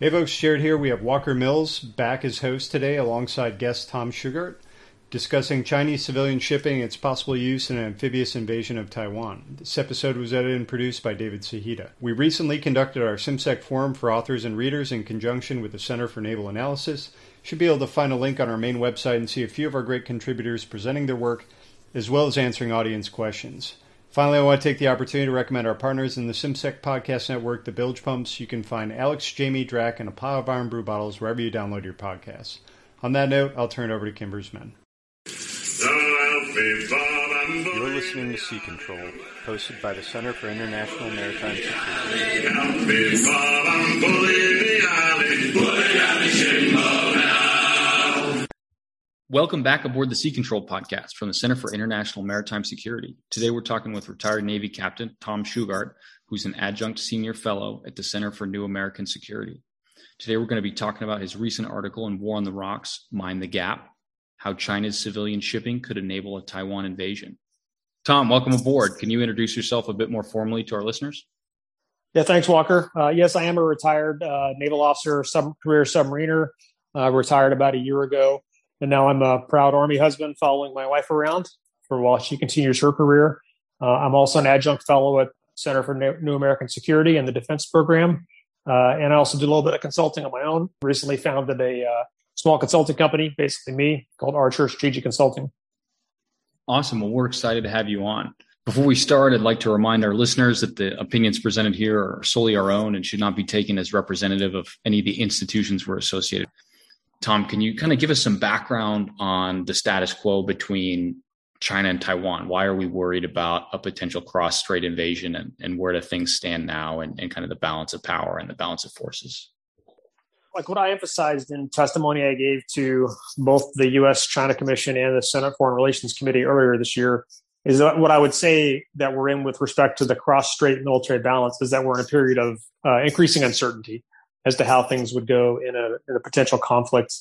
Hey folks, Jared here. We have Walker Mills back as host today alongside guest Tom Shugart discussing Chinese civilian shipping its possible use in an amphibious invasion of Taiwan. This episode was edited and produced by David Sahita. We recently conducted our CIMSEC forum for authors and readers in conjunction with the Center for Naval Analysis. You should be able to find a link on our main website and see a few of our great contributors presenting their work as well as answering audience questions. Finally, I want to take the opportunity to recommend our partners in the CIMSEC podcast network, the Bilge Pumps. You can find Alex, Jamie, Drach, and a pile of Irn-Bru bottles wherever you download your podcasts. On that note, I'll turn it over to Kimber's Men. You're listening to Sea Control, hosted by the Center for International Maritime Security. Welcome back aboard the Sea Control podcast from the Center for International Maritime Security. Today we're talking with retired Navy Captain Tom Shugart, who's an adjunct senior fellow at the Center for New American Security. Today we're going to be talking about his recent article in War on the Rocks, Mind the Gap, how China's civilian shipping could enable a Taiwan invasion. Tom, welcome aboard. Can you introduce yourself a bit more formally to our listeners? Yeah, thanks, Walker. Uh, yes, I am a retired uh, naval officer, sub- career submariner. Uh, retired about a year ago, and now I'm a proud Army husband, following my wife around for while she continues her career. Uh, I'm also an adjunct fellow at Center for New American Security and the Defense Program, uh, and I also do a little bit of consulting on my own. Recently founded a uh, small consulting company, basically me, called Archer Strategic Consulting. Awesome. Well, we're excited to have you on. Before we start, I'd like to remind our listeners that the opinions presented here are solely our own and should not be taken as representative of any of the institutions we're associated. Tom, can you kind of give us some background on the status quo between China and Taiwan? Why are we worried about a potential cross strait invasion and, and where do things stand now and, and kind of the balance of power and the balance of forces? like what I emphasized in testimony I gave to both the U.S. China Commission and the Senate Foreign Relations Committee earlier this year is that what I would say that we're in with respect to the cross-strait military balance is that we're in a period of uh, increasing uncertainty as to how things would go in a, in a potential conflict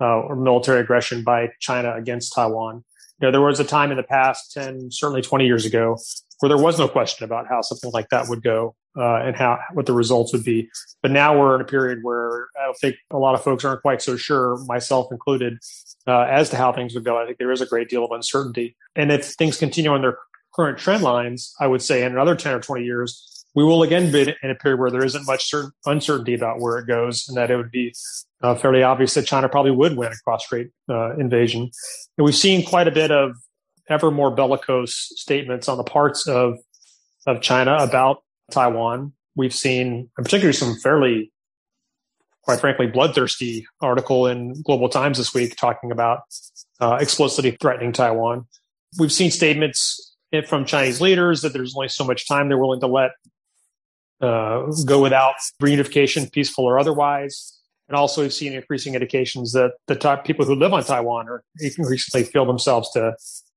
uh, or military aggression by China against Taiwan. You know, there was a time in the past, 10, certainly 20 years ago, where there was no question about how something like that would go uh, and how what the results would be. But now we're in a period where I don't think a lot of folks aren't quite so sure, myself included, uh, as to how things would go. I think there is a great deal of uncertainty, and if things continue on their current trend lines, I would say in another ten or twenty years. We will again be in a period where there isn't much certain, uncertainty about where it goes, and that it would be uh, fairly obvious that China probably would win a cross-strait uh, invasion. And we've seen quite a bit of ever more bellicose statements on the parts of of China about Taiwan. We've seen, in particular, some fairly, quite frankly, bloodthirsty article in Global Times this week talking about uh, explicitly threatening Taiwan. We've seen statements from Chinese leaders that there's only so much time they're willing to let uh, go without reunification, peaceful or otherwise. And also, we've seen increasing indications that the people who live on Taiwan are increasingly feel themselves to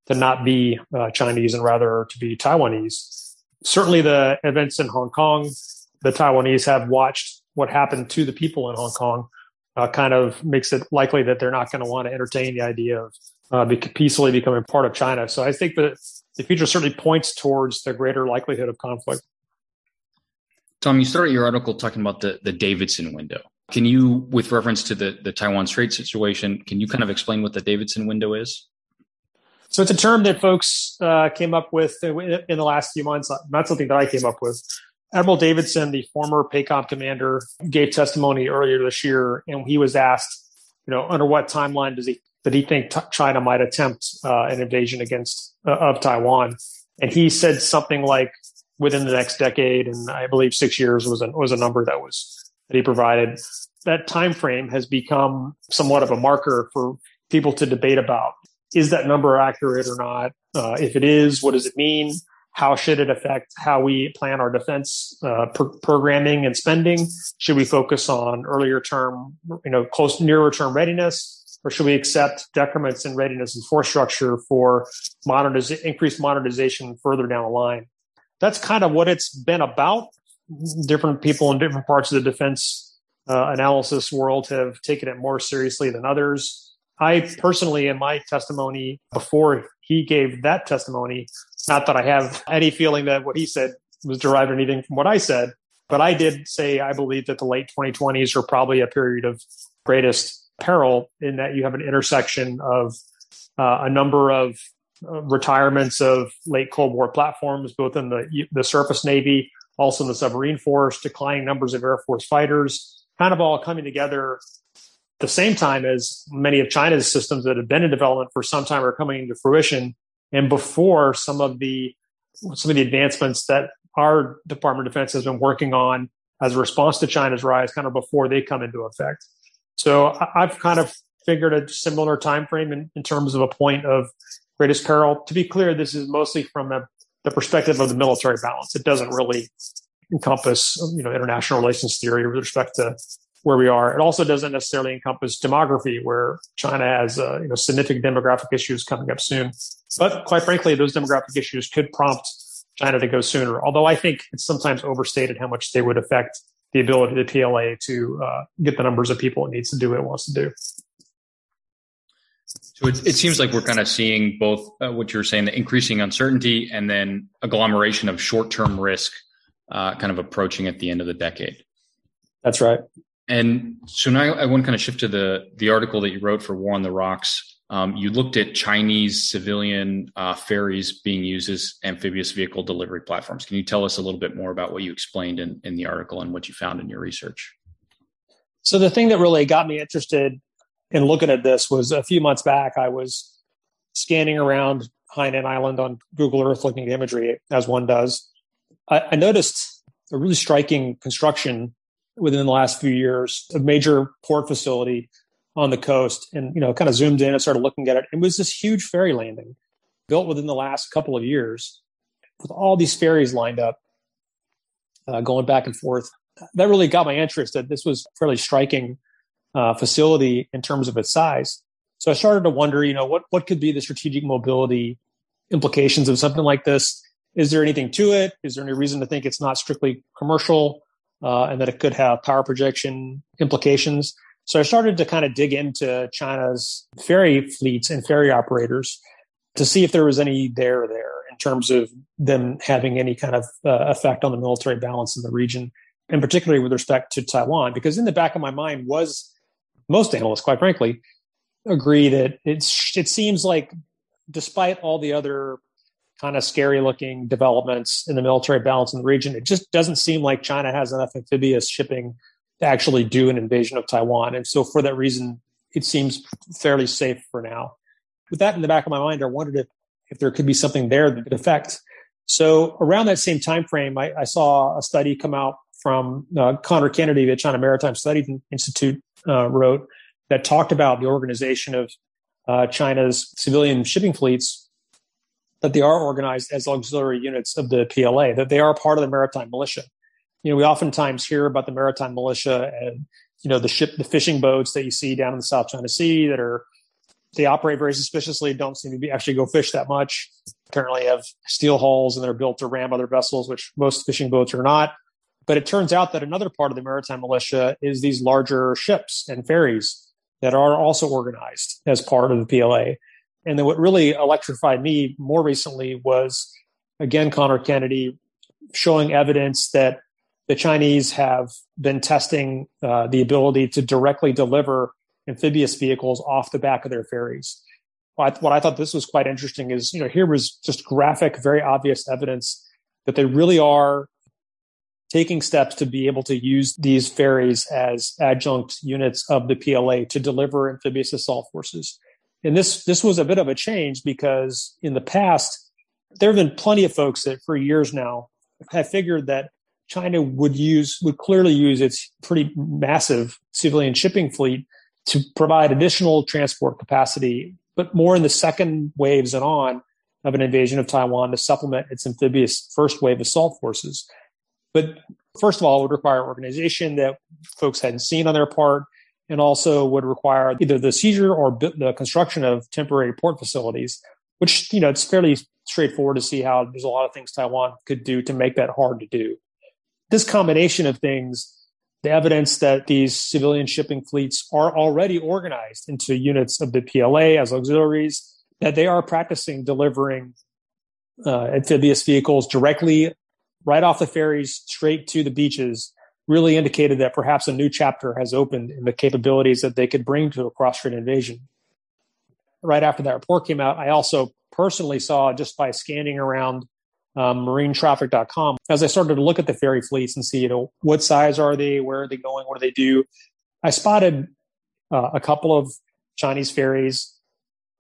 to not be uh, Chinese and rather to be Taiwanese. Certainly, the events in Hong Kong, the Taiwanese have watched what happened to the people in Hong Kong. Uh, kind of makes it likely that they're not going to want to entertain the idea of uh, peacefully becoming part of China. So I think that the future certainly points towards the greater likelihood of conflict. Tom, you started your article talking about the, the Davidson window. Can you, with reference to the, the Taiwan Strait situation, can you kind of explain what the Davidson window is? So it's a term that folks uh, came up with in the last few months, not something that I came up with. Admiral Davidson, the former PACOM commander, gave testimony earlier this year, and he was asked, you know, under what timeline does he did he think t- China might attempt uh, an invasion against uh, of Taiwan? And he said something like within the next decade, and I believe six years was a, was a number that was that he provided. That time frame has become somewhat of a marker for people to debate about is that number accurate or not? Uh, if it is, what does it mean? How should it affect how we plan our defense uh, programming and spending? Should we focus on earlier term, you know, close nearer term readiness, or should we accept decrements in readiness and force structure for moderniz- increased modernization further down the line? That's kind of what it's been about. Different people in different parts of the defense uh, analysis world have taken it more seriously than others. I personally, in my testimony before he gave that testimony, not that I have any feeling that what he said was derived anything from what I said, But I did say I believe that the late 2020s are probably a period of greatest peril in that you have an intersection of uh, a number of uh, retirements of late Cold War platforms, both in the the surface navy, also in the submarine force, declining numbers of Air Force fighters, kind of all coming together at the same time as many of China's systems that have been in development for some time are coming into fruition, and before some of the some of the advancements that our Department of Defense has been working on as a response to China's rise, kind of before they come into effect. So I've kind of figured a similar time frame in, in terms of a point of greatest peril. To be clear, this is mostly from the perspective of the military balance. It doesn't really encompass, you know, international relations theory with respect to where we are. It also doesn't necessarily encompass demography, where China has uh, you know significant demographic issues coming up soon. But quite frankly, those demographic issues could prompt China to go sooner. Although I think it's sometimes overstated how much they would affect the ability of the PLA to uh, get the numbers of people it needs to do what it wants to do. So it, it seems like we're kind of seeing both uh, what you're saying, the increasing uncertainty, and then agglomeration of short-term risk, uh, kind of approaching at the end of the decade. That's right. And so now I want to kind of shift to the the article that you wrote for War on the Rocks. Um, you looked at Chinese civilian uh, ferries being used as amphibious vehicle delivery platforms. Can you tell us a little bit more about what you explained in, in the article and what you found in your research? So the thing that really got me interested in looking at this was a few months back. I was scanning around Hainan Island on Google Earth, looking at imagery as one does. I, I noticed a really striking construction within the last few years, a major port facility on the coast, and you know, kind of zoomed in and started looking at it. It was this huge ferry landing built within the last couple of years, with all these ferries lined up, uh, going back and forth. That really got my interest. That this was fairly striking uh, facility in terms of its size. So I started to wonder, you know, what what could be the strategic mobility implications of something like this? Is there anything to it? Is there any reason to think it's not strictly commercial? uh, and that it could have power projection implications. So I started to kind of dig into China's ferry fleets and ferry operators to see if there was any there there in terms of them having any kind of uh, effect on the military balance in the region, and particularly with respect to Taiwan. Because in the back of my mind was most analysts, quite frankly, agree that it's it seems like despite all the other kind of scary looking developments in the military balance in the region. It just doesn't seem like China has enough amphibious shipping to actually do an invasion of Taiwan. And so for that reason, it seems fairly safe for now. With that in the back of my mind, I wondered if, if there could be something there that could affect. So around that same time frame, I, I saw a study come out from uh, Conor Kennedy, the China Maritime Studies Institute uh, wrote that talked about the organization of uh, China's civilian shipping fleets that they are organized as auxiliary units of the PLA, that they are part of the maritime militia. You know, we oftentimes hear about the maritime militia and, you know, the ship, the fishing boats that you see down in the South China Sea that are, they operate very suspiciously, don't seem to be actually go fish that much. Apparently have steel hulls and they're built to ram other vessels, which most fishing boats are not. But it turns out that another part of the maritime militia is these larger ships and ferries that are also organized as part of the PLA. And then what really electrified me more recently was, again, Conor Kennedy showing evidence that the Chinese have been testing uh, the ability to directly deliver amphibious vehicles off the back of their ferries. What I thought this was quite interesting is, you know, here was just graphic, very obvious evidence that they really are taking steps to be able to use these ferries as adjunct units of the PLA to deliver amphibious assault forces. And this this was a bit of a change because in the past there have been plenty of folks that for years now have figured that China would use would clearly use its pretty massive civilian shipping fleet to provide additional transport capacity, but more in the second waves and on of an invasion of Taiwan to supplement its amphibious first wave assault forces. But first of all, it would require organization that folks hadn't seen on their part and also would require either the seizure or the construction of temporary port facilities, which, you know, it's fairly straightforward to see how there's a lot of things Taiwan could do to make that hard to do. This combination of things, the evidence that these civilian shipping fleets are already organized into units of the PLA as auxiliaries, that they are practicing delivering uh, amphibious vehicles directly right off the ferries straight to the beaches really indicated that perhaps a new chapter has opened in the capabilities that they could bring to a cross-strait invasion. Right after that report came out, I also personally saw just by scanning around um, marinetraffic.com as I started to look at the ferry fleets and see, you know, what size are they, where are they going, what do they do. I spotted uh, a couple of Chinese ferries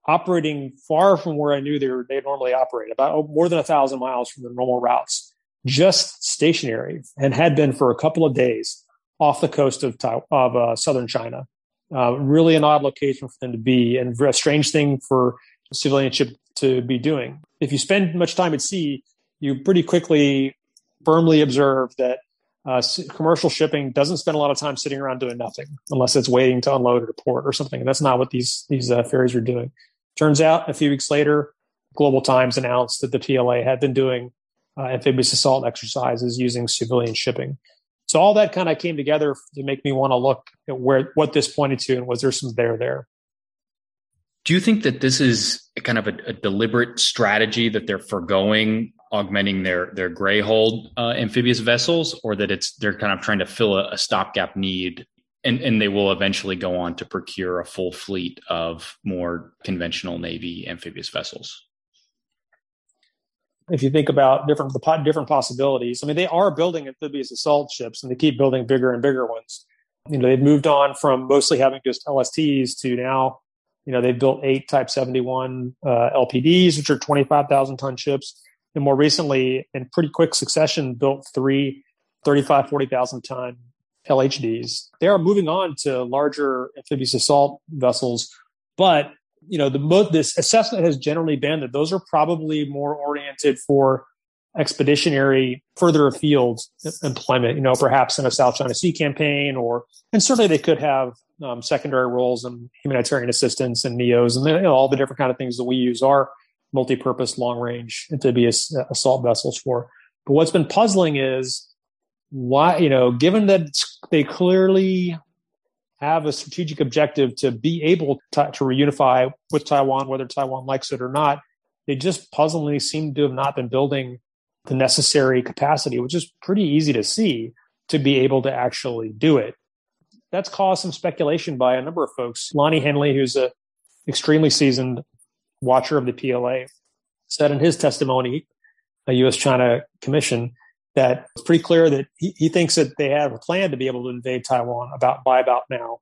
operating far from where I knew they they normally operate, about more than a thousand miles from their normal routes, just stationary, and had been for a couple of days off the coast of of uh, southern China. Uh, really an odd location for them to be, and a strange thing for civilian ship to be doing. If you spend much time at sea, you pretty quickly firmly observe that uh, commercial shipping doesn't spend a lot of time sitting around doing nothing unless it's waiting to unload at a port or something. And that's not what these these uh, ferries are doing. Turns out, a few weeks later, Global Times announced that the PLA had been doing uh, amphibious assault exercises using civilian shipping. So all that kind of came together to make me want to look at where what this pointed to and was there some there there. Do you think that this is kind of a, a deliberate strategy that they're foregoing augmenting their their gray hull uh, amphibious vessels, or that it's they're kind of trying to fill a, a stopgap need, and and they will eventually go on to procure a full fleet of more conventional navy amphibious vessels. If you think about different the different possibilities, I mean, they are building amphibious assault ships, and they keep building bigger and bigger ones. You know, they've moved on from mostly having just LSTs to now you know, they've built eight Type 71 uh, LPDs, which are 25,000 ton ships and more recently, in pretty quick succession, built three 35, 40,000 ton LHDs. They are moving on to larger amphibious assault vessels, but you know, the most, this assessment has generally been that those are probably more oriented for expeditionary further afield employment, you know, perhaps in a South China Sea campaign or, and certainly they could have um, secondary roles in humanitarian assistance and NEOs and you know, all the different kind of things that we use are multi-purpose long-range amphibious assault vessels for. But what's been puzzling is why, you know, given that they clearly have a strategic objective to be able to, to reunify with Taiwan, whether Taiwan likes it or not, they just puzzlingly seem to have not been building the necessary capacity, which is pretty easy to see to be able to actually do it. That's caused some speculation by a number of folks. Lonnie Henley, who's a extremely seasoned watcher of the PLA, said in his testimony, a U.S. China commission, that it's pretty clear that he, he thinks that they have a plan to be able to invade Taiwan about by about now.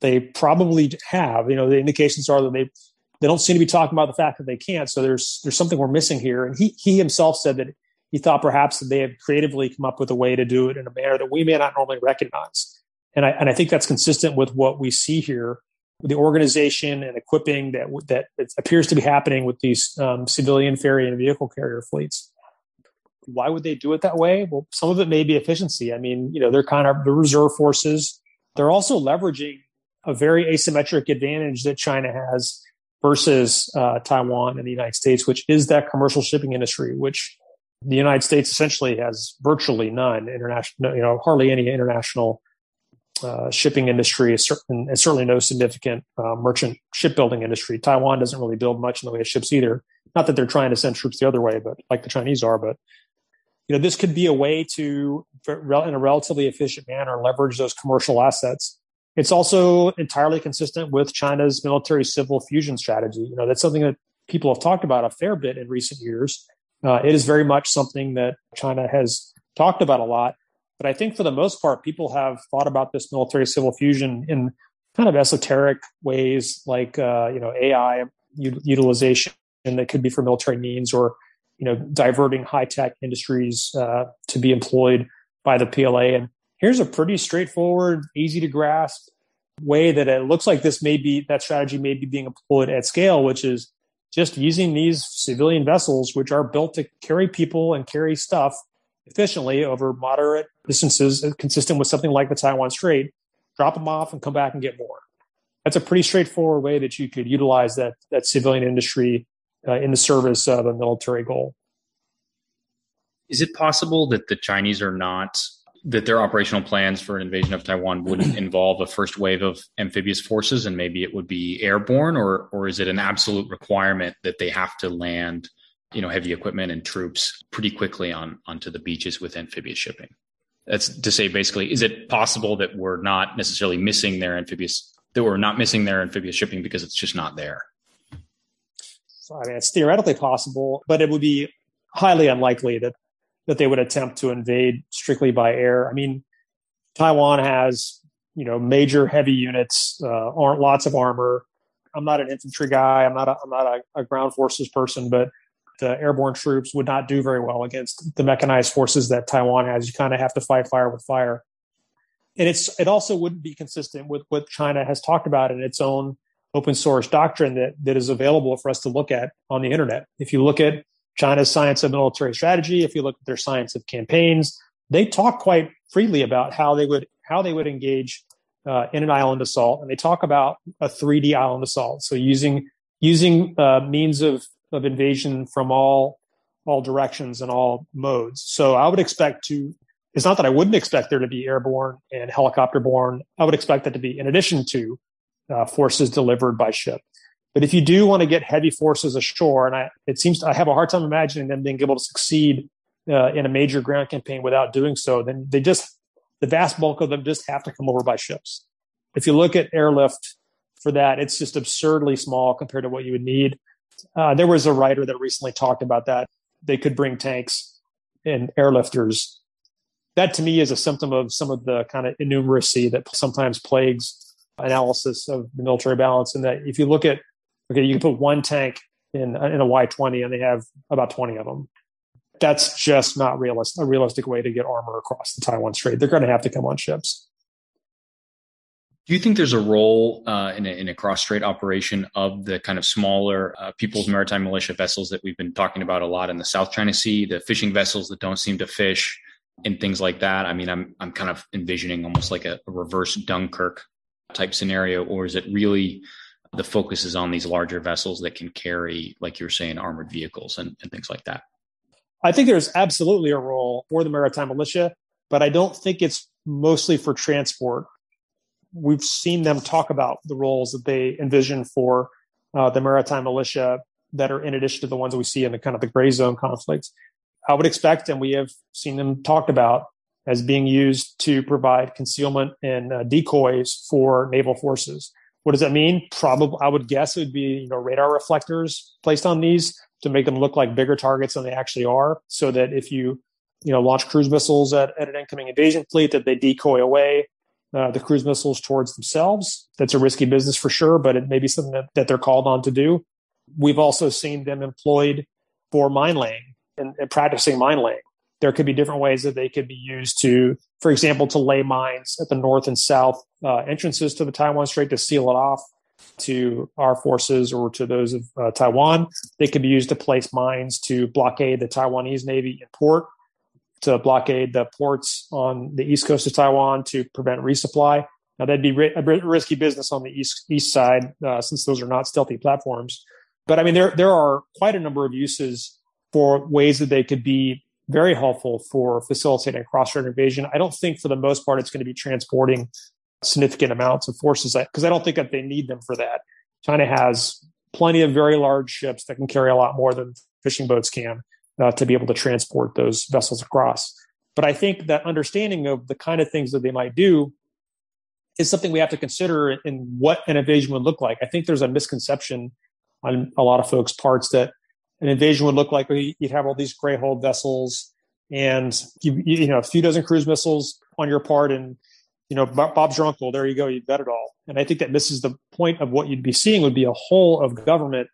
They probably have. You know, the indications are that they they don't seem to be talking about the fact that they can't. So there's there's something we're missing here. And he he himself said that he thought perhaps that they had creatively come up with a way to do it in a manner that we may not normally recognize. And I and I think that's consistent with what we see here the organization and equipping that that appears to be happening with these um, civilian ferry and vehicle carrier fleets. Why would they do it that way? Well, some of it may be efficiency. I mean, you know, they're kind of the reserve forces. They're also leveraging a very asymmetric advantage that China has versus uh, Taiwan and the United States, which is that commercial shipping industry, which the United States essentially has virtually none international, you know, hardly any international uh, shipping industry and certainly no significant uh, merchant shipbuilding industry. Taiwan doesn't really build much in the way of ships either. Not that they're trying to send troops the other way, but like the Chinese are. But you know, this could be a way to, in a relatively efficient manner, leverage those commercial assets. It's also entirely consistent with China's military civil fusion strategy. You know, that's something that people have talked about a fair bit in recent years. Uh, it is very much something that China has talked about a lot but I think for the most part, people have thought about this military civil fusion in kind of esoteric ways, like uh, you know AI utilization that could be for military means, or you know diverting high tech industries uh, to be employed by the PLA. And here's a pretty straightforward, easy to grasp way that it looks like this may be that strategy may be being employed at scale, which is just using these civilian vessels, which are built to carry people and carry stuff efficiently over moderate distances, consistent with something like the Taiwan Strait, drop them off and come back and get more. That's a pretty straightforward way that you could utilize that that civilian industry uh, in the service of a military goal. Is it possible that the Chinese are not that their operational plans for an invasion of Taiwan wouldn't involve a first wave of amphibious forces and maybe it would be airborne or or is it an absolute requirement that they have to land you know, heavy equipment and troops pretty quickly on onto the beaches with amphibious shipping. That's to say, basically, is it possible that we're not necessarily missing their amphibious that we're not missing their amphibious shipping because it's just not there? I mean, it's theoretically possible, but it would be highly unlikely that that they would attempt to invade strictly by air. I mean, Taiwan has you know major heavy units, uh, lots of armor. I'm not an infantry guy. I'm not a, I'm not a, a ground forces person, but the airborne troops would not do very well against the mechanized forces that Taiwan has. You kind of have to fight fire with fire. And it's it also wouldn't be consistent with what China has talked about in its own open source doctrine that, that is available for us to look at on the internet. If you look at China's science of military strategy, if you look at their science of campaigns, they talk quite freely about how they would how they would engage uh, in an island assault, and they talk about a 3D island assault. So using using uh, means of of invasion from all all directions and all modes. So I would expect to. It's not that I wouldn't expect there to be airborne and helicopter borne. I would expect that to be in addition to uh, forces delivered by ship. But if you do want to get heavy forces ashore, and I, it seems I have a hard time imagining them being able to succeed uh, in a major ground campaign without doing so, then they just the vast bulk of them just have to come over by ships. If you look at airlift for that, it's just absurdly small compared to what you would need. Uh, there was a writer that recently talked about that. They could bring tanks and airlifters. That to me is a symptom of some of the kind of innumeracy that sometimes plagues analysis of the military balance. And that if you look at, okay, you can put one tank in, in a Y20 and they have about 20 of them. That's just not realistic, a realistic way to get armor across the Taiwan Strait. They're going to have to come on ships. Do you think there's a role uh, in, a, in a cross strait operation of the kind of smaller uh, People's Maritime Militia vessels that we've been talking about a lot in the South China Sea, the fishing vessels that don't seem to fish, and things like that? I mean, I'm I'm kind of envisioning almost like a, a reverse Dunkirk type scenario, or is it really the focus is on these larger vessels that can carry, like you're saying, armored vehicles and, and things like that? I think there's absolutely a role for the maritime militia, but I don't think it's mostly for transport we've seen them talk about the roles that they envision for uh, the maritime militia that are in addition to the ones that we see in the kind of the gray zone conflicts. I would expect, and we have seen them talked about as being used to provide concealment and uh, decoys for naval forces. What does that mean? Probably, I would guess it would be you know radar reflectors placed on these to make them look like bigger targets than they actually are, so that if you you know launch cruise missiles at, at an incoming invasion fleet, that they decoy away uh, the cruise missiles towards themselves. That's a risky business for sure, but it may be something that, that they're called on to do. We've also seen them employed for mine laying and, and practicing mine laying. There could be different ways that they could be used to, for example, to lay mines at the north and south uh, entrances to the Taiwan Strait to seal it off to our forces or to those of uh, Taiwan. They could be used to place mines to blockade the Taiwanese Navy in port to blockade the ports on the east coast of Taiwan to prevent resupply. Now that'd be a risky business on the east east side uh, since those are not stealthy platforms. But I mean, there there are quite a number of uses for ways that they could be very helpful for facilitating cross-strait invasion. I don't think for the most part it's going to be transporting significant amounts of forces because I don't think that they need them for that. China has plenty of very large ships that can carry a lot more than fishing boats can uh, to be able to transport those vessels across. But I think that understanding of the kind of things that they might do is something we have to consider in what an invasion would look like. I think there's a misconception on a lot of folks' parts that an invasion would look like you'd have all these gray hull vessels and you, you know a few dozen cruise missiles on your part and you know Bob's your uncle. There you go. You bet it all. And I think that misses the point of what you'd be seeing would be a whole of government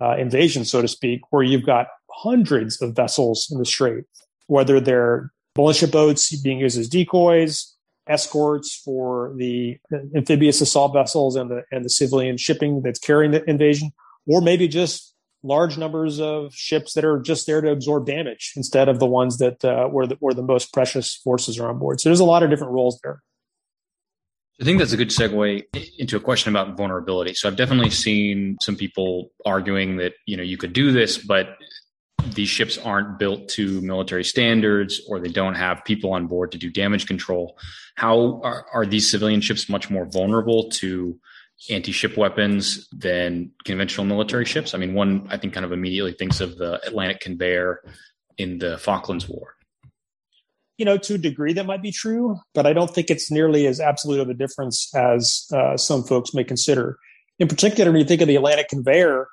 uh, invasion, so to speak, where you've got hundreds of vessels in the strait, whether they're militia boats being used as decoys, escorts for the amphibious assault vessels and the and the civilian shipping that's carrying the invasion, or maybe just large numbers of ships that are just there to absorb damage instead of the ones that uh, where the where the most precious forces are on board. So there's a lot of different roles there. I think that's a good segue into a question about vulnerability. So I've definitely seen some people arguing that, you know, you could do this, but these ships aren't built to military standards or they don't have people on board to do damage control. How are, are these civilian ships much more vulnerable to anti ship weapons than conventional military ships? I mean, one I think kind of immediately thinks of the Atlantic Conveyor in the Falklands War. You know, to a degree, that might be true, but I don't think it's nearly as absolute of a difference as uh, some folks may consider. In particular, when you think of the Atlantic Conveyor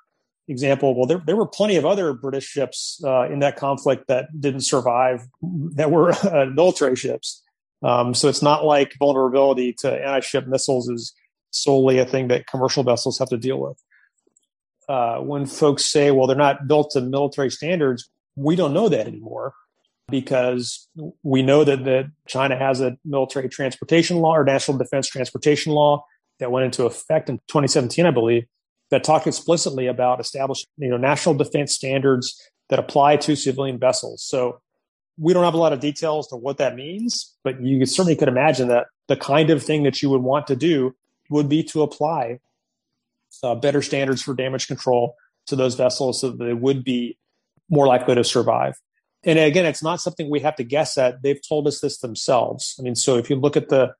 example, well, there, there were plenty of other British ships uh, in that conflict that didn't survive that were uh, military ships. Um, so it's not like vulnerability to anti-ship missiles is solely a thing that commercial vessels have to deal with. Uh, when folks say, well, they're not built to military standards, we don't know that anymore because we know that, that China has a military transportation law or national defense transportation law that went into effect in 2017, I believe, that talked explicitly about establishing you know national defense standards that apply to civilian vessels. So we don't have a lot of details to what that means, but you certainly could imagine that the kind of thing that you would want to do would be to apply uh, better standards for damage control to those vessels so that they would be more likely to survive. And again, it's not something we have to guess at. They've told us this themselves. I mean, so if you look at the,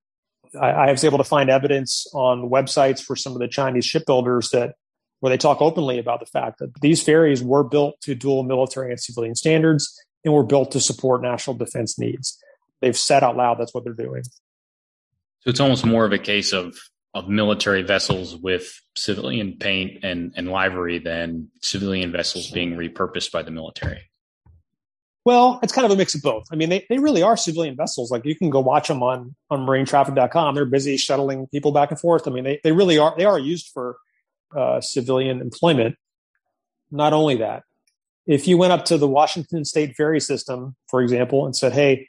I, I was able to find evidence on websites for some of the Chinese shipbuilders that where they talk openly about the fact that these ferries were built to dual military and civilian standards and were built to support national defense needs. They've said out loud that's what they're doing. So it's almost more of a case of of military vessels with civilian paint and, and livery than civilian vessels being repurposed by the military. Well, it's kind of a mix of both. I mean, they, they really are civilian vessels. Like you can go watch them on, on marinetraffic.com. They're busy shuttling people back and forth. I mean, they, they really are, they are used for uh, civilian employment. Not only that, if you went up to the Washington State ferry system, for example, and said, "Hey,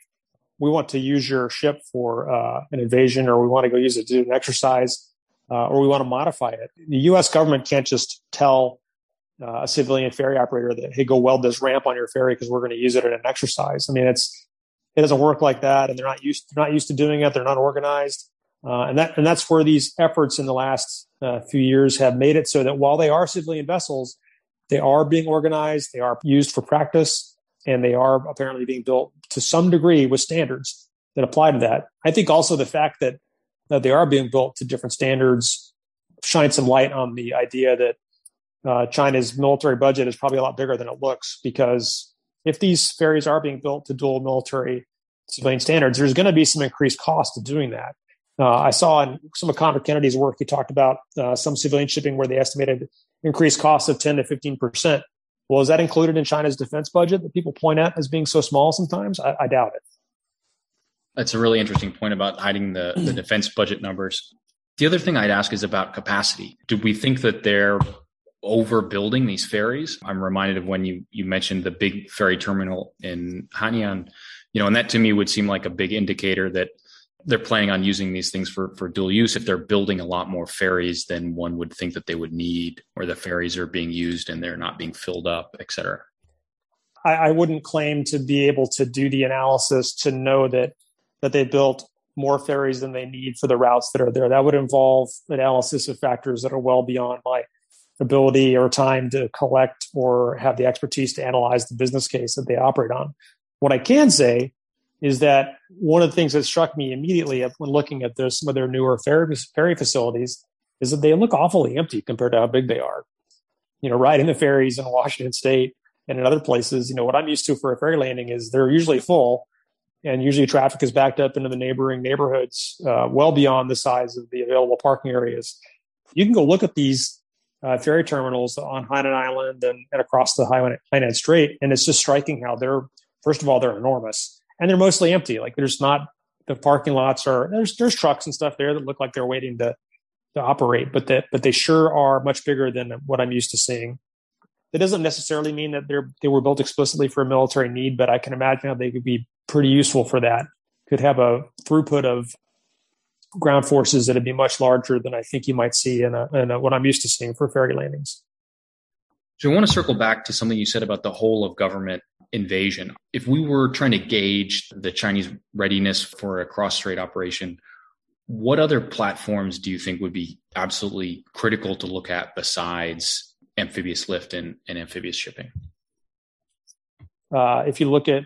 we want to use your ship for uh, an invasion, or we want to go use it to do an exercise, uh, or we want to modify it," the U.S. government can't just tell uh, a civilian ferry operator that, "Hey, go weld this ramp on your ferry because we're going to use it in an exercise." I mean, it's it doesn't work like that, and they're not used they're not used to doing it. They're not organized, uh, and that and that's where these efforts in the last uh, few years have made it so that while they are civilian vessels, they are being organized, they are used for practice, and they are apparently being built to some degree with standards that apply to that. I think also the fact that, that they are being built to different standards shines some light on the idea that uh, China's military budget is probably a lot bigger than it looks because if these ferries are being built to dual military civilian standards, there's going to be some increased cost of doing that. Uh, I saw in some of Conor Kennedy's work, he talked about uh, some civilian shipping where they estimated increased costs of 10 to 15 percent. Well, is that included in China's defense budget that people point at as being so small sometimes? I, I doubt it. That's a really interesting point about hiding the, the defense budget numbers. The other thing I'd ask is about capacity. Do we think that they're overbuilding these ferries? I'm reminded of when you, you mentioned the big ferry terminal in Hainan, you know, and that to me would seem like a big indicator that they're planning on using these things for, for dual use if they're building a lot more ferries than one would think that they would need, or the ferries are being used and they're not being filled up, et cetera. I, I wouldn't claim to be able to do the analysis to know that that they built more ferries than they need for the routes that are there. That would involve analysis of factors that are well beyond my ability or time to collect or have the expertise to analyze the business case that they operate on. What I can say is that one of the things that struck me immediately when looking at some of their newer ferry, ferry facilities is that they look awfully empty compared to how big they are. You know, riding the ferries in Washington State and in other places, you know, what I'm used to for a ferry landing is they're usually full, and usually traffic is backed up into the neighboring neighborhoods, uh, well beyond the size of the available parking areas. You can go look at these uh, ferry terminals on Hainan Island and, and across the Hainan Strait, and it's just striking how they're first of all they're enormous and they're mostly empty. Like there's not the parking lots are there's there's trucks and stuff there that look like they're waiting to to operate, but that but they sure are much bigger than what I'm used to seeing. That doesn't necessarily mean that they're they were built explicitly for a military need, but I can imagine how they could be pretty useful for that. Could have a throughput of ground forces that'd be much larger than I think you might see in, a, in a, what I'm used to seeing for ferry landings. So I want to circle back to something you said about the whole of government invasion. If we were trying to gauge the Chinese readiness for a cross strait operation, what other platforms do you think would be absolutely critical to look at besides amphibious lift and, and amphibious shipping? Uh, if you look at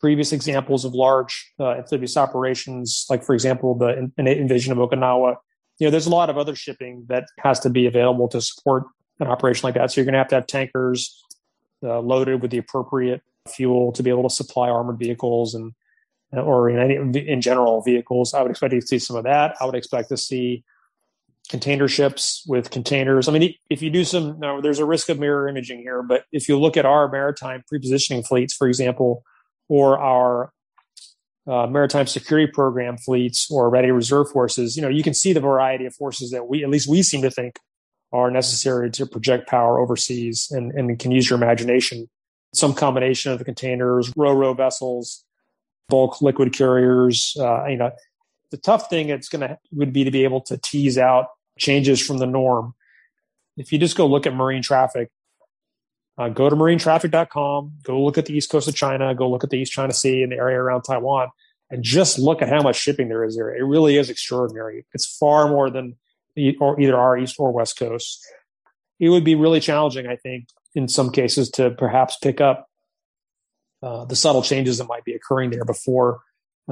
previous examples of large uh, amphibious operations, like for example the invasion of Okinawa you know, there's a lot of other shipping that has to be available to support an operation like that. So you're going to have to have tankers uh, loaded with the appropriate fuel to be able to supply armored vehicles and or in any in general vehicles. I would expect to see some of that. I would expect to see container ships with containers. I mean, if you do some, there's a risk of mirror imaging here, but if you look at our maritime prepositioning fleets, for example, or our uh, maritime security program fleets or ready reserve forces, you know, you can see the variety of forces that we, at least we seem to think are necessary to project power overseas and, and can use your imagination. Some combination of the containers, ro-ro vessels, bulk liquid carriers. Uh, you know, the tough thing it's going to would be to be able to tease out changes from the norm. If you just go look at marine traffic, uh, go to marinetraffic.com, go look at the east coast of China, go look at the East China Sea and the area around Taiwan, and just look at how much shipping there is there. It really is extraordinary. It's far more than either our east or west coast. It would be really challenging, I think, in some cases to perhaps pick up uh, the subtle changes that might be occurring there before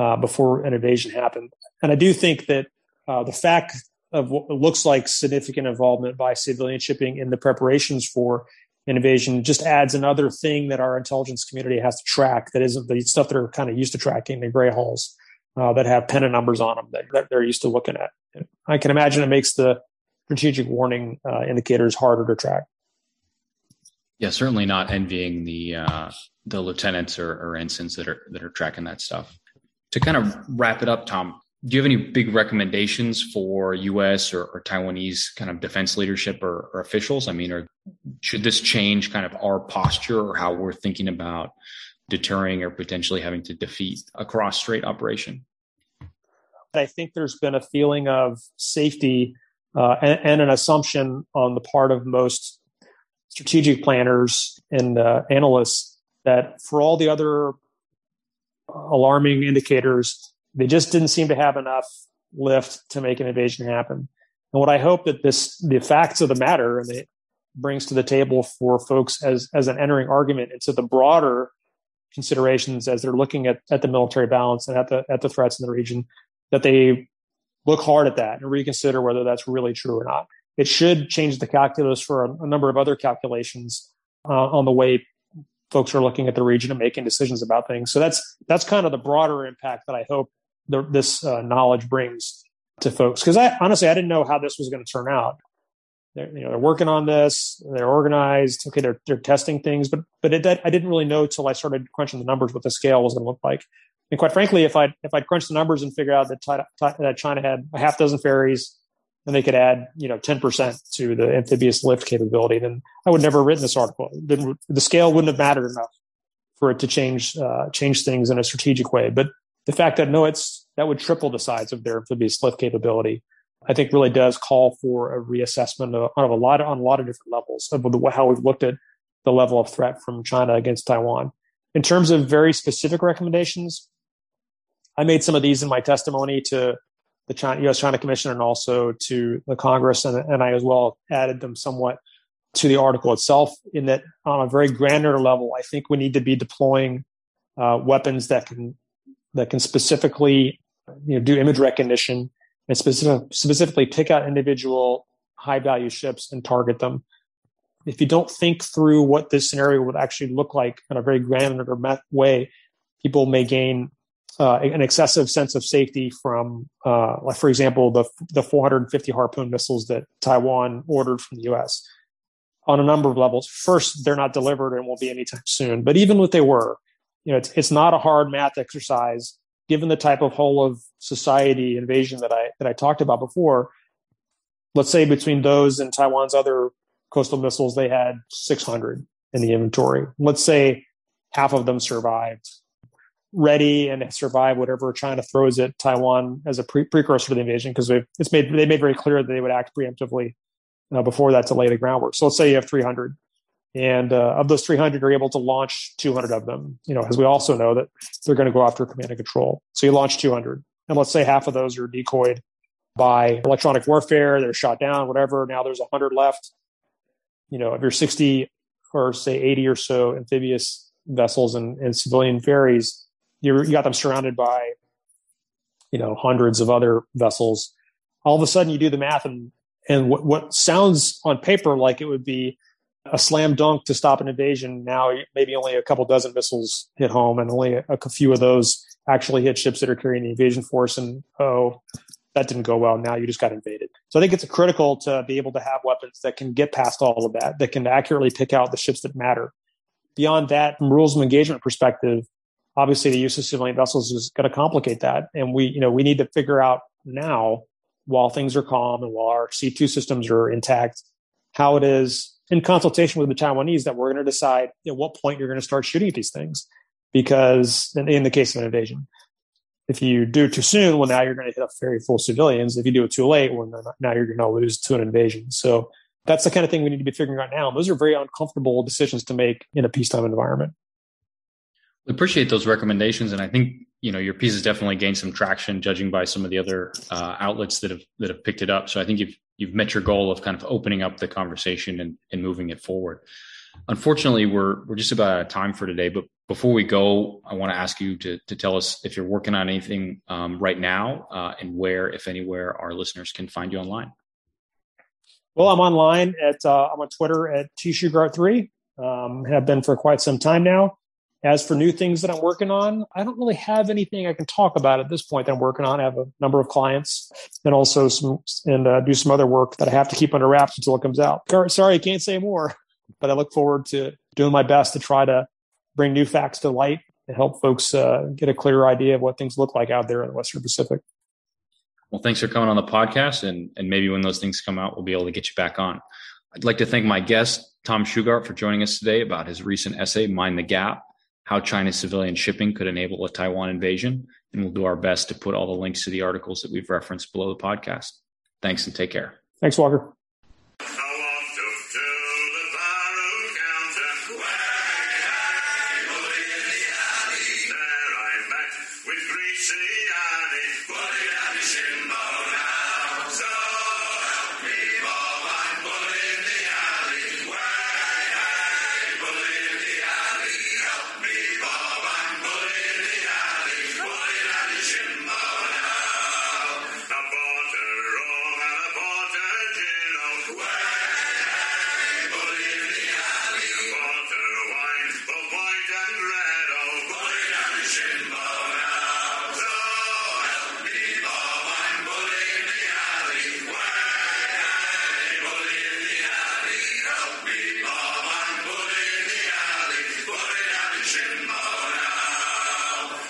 uh, before an invasion happened. And I do think that uh, the fact of what looks like significant involvement by civilian shipping in the preparations for an invasion just adds another thing that our intelligence community has to track that isn't the stuff that are kind of used to tracking the gray hulls uh, that have pennant numbers on them that, they're used to looking at. I can imagine it makes the strategic warning uh, indicators harder to track. Yeah, certainly not envying the uh, the lieutenants or, or ensigns that are that are tracking that stuff. To kind of wrap it up, Tom, do you have any big recommendations for U.S. or, or Taiwanese kind of defense leadership or, or officials? I mean, or should this change kind of our posture or how we're thinking about deterring or potentially having to defeat a cross strait operation? I think there's been a feeling of safety uh, and, and, an assumption on the part of most strategic planners and uh, analysts that for all the other alarming indicators, they just didn't seem to have enough lift to make an invasion happen. And what I hope that this, the facts of the matter, and it brings to the table for folks as as an entering argument into the broader considerations as they're looking at, at the military balance and at the at the threats in the region, that they look hard at that and reconsider whether that's really true or not. It should change the calculus for a, a number of other calculations uh, on the way folks are looking at the region and making decisions about things. So that's that's kind of the broader impact that I hope the, this uh, knowledge brings to folks. Because I honestly I didn't know how this was going to turn out. They're, you know, they're working on this. They're organized. Okay, they're they're testing things, but but it, I didn't really know till I started crunching the numbers what the scale was going to look like. And quite frankly, if I if I'd crunch the numbers and figure out that that China had a half dozen ferries and they could add, you know, 10% to the amphibious lift capability, then I would never have written this article. the scale wouldn't have mattered enough for it to change, uh, change things in a strategic way. But the fact that no, it's, that would triple the size of their amphibious lift capability, I think really does call for a reassessment of, of a lot, on a lot of different levels of the, how we've looked at the level of threat from China against Taiwan. In terms of very specific recommendations, I made some of these in my testimony to the China, U.S. China Commission and also to the Congress, and, and I as well added them somewhat to the article itself. In that, on a very granular level, I think we need to be deploying uh, weapons that can that can specifically you know do image recognition and specific, specifically pick out individual high value ships and target them. If you don't think through what this scenario would actually look like in a very granular way, people may gain uh, an excessive sense of safety from, uh, like for example, the the 450 Harpoon missiles that Taiwan ordered from the U.S. on a number of levels. First, they're not delivered and won't be anytime soon. But even if they were, you know, it's it's not a hard math exercise given the type of whole of society invasion that I that I talked about before. Let's say between those and Taiwan's other coastal missiles, they had 600 in the inventory. Let's say half of them survived ready and survive whatever China throws at Taiwan as a pre- precursor to the invasion because it's made they made very clear that they would act preemptively uh, before that to lay the groundwork. So let's say you have 300, and uh, of those 300, you're able to launch 200 of them. You know, as we also know that they're going to go after command and control. So you launch 200, and let's say half of those are decoyed by electronic warfare. They're shot down, whatever. Now there's 100 left. You know, if you're 60 or say 80 or so amphibious vessels and, and civilian ferries, you got them surrounded by you know hundreds of other vessels all of a sudden you do the math and and what, what sounds on paper like it would be a slam dunk to stop an invasion. Now maybe only a couple dozen missiles hit home, and only a, a few of those actually hit ships that are carrying the invasion force. And oh, that didn't go well. Now you just got invaded. So I think it's critical to be able to have weapons that can get past all of that, that can accurately pick out the ships that matter. Beyond that, from rules of engagement perspective, obviously the use of civilian vessels is going to complicate that. And we, you know, we need to figure out now while things are calm and while our C2 systems are intact, how it is in consultation with the Taiwanese that we're going to decide at what point you're going to start shooting at these things. Because in, in the case of an invasion, if you do it too soon, well, now you're going to hit a ferry full civilians. If you do it too late, well, now you're going to lose to an invasion. So that's the kind of thing we need to be figuring out now. And those are very uncomfortable decisions to make in a peacetime environment. Appreciate those recommendations, and I think you know your piece has definitely gained some traction, judging by some of the other uh, outlets that have that have picked it up. So I think you've you've met your goal of kind of opening up the conversation and, and moving it forward. Unfortunately, we're we're just about out of time for today. But before we go, I want to ask you to to tell us if you're working on anything um, right now, uh, and where, if anywhere, our listeners can find you online. Well, I'm online at uh, I'm on Twitter at tshugart3. Um, have been for quite some time now. As for new things that I'm working on, I don't really have anything I can talk about at this point that I'm working on. I have a number of clients and also some and uh, do some other work that I have to keep under wraps until it comes out. Sorry, I can't say more, but I look forward to doing my best to try to bring new facts to light and help folks uh, get a clearer idea of what things look like out there in the Western Pacific. Well, thanks for coming on the podcast, and and maybe when those things come out, we'll be able to get you back on. I'd like to thank my guest Tom Shugart for joining us today about his recent essay, "Mind the Gap." How China's civilian shipping could enable a Taiwan invasion. And we'll do our best to put all the links to the articles that we've referenced below the podcast. Thanks and take care. Thanks, Walker.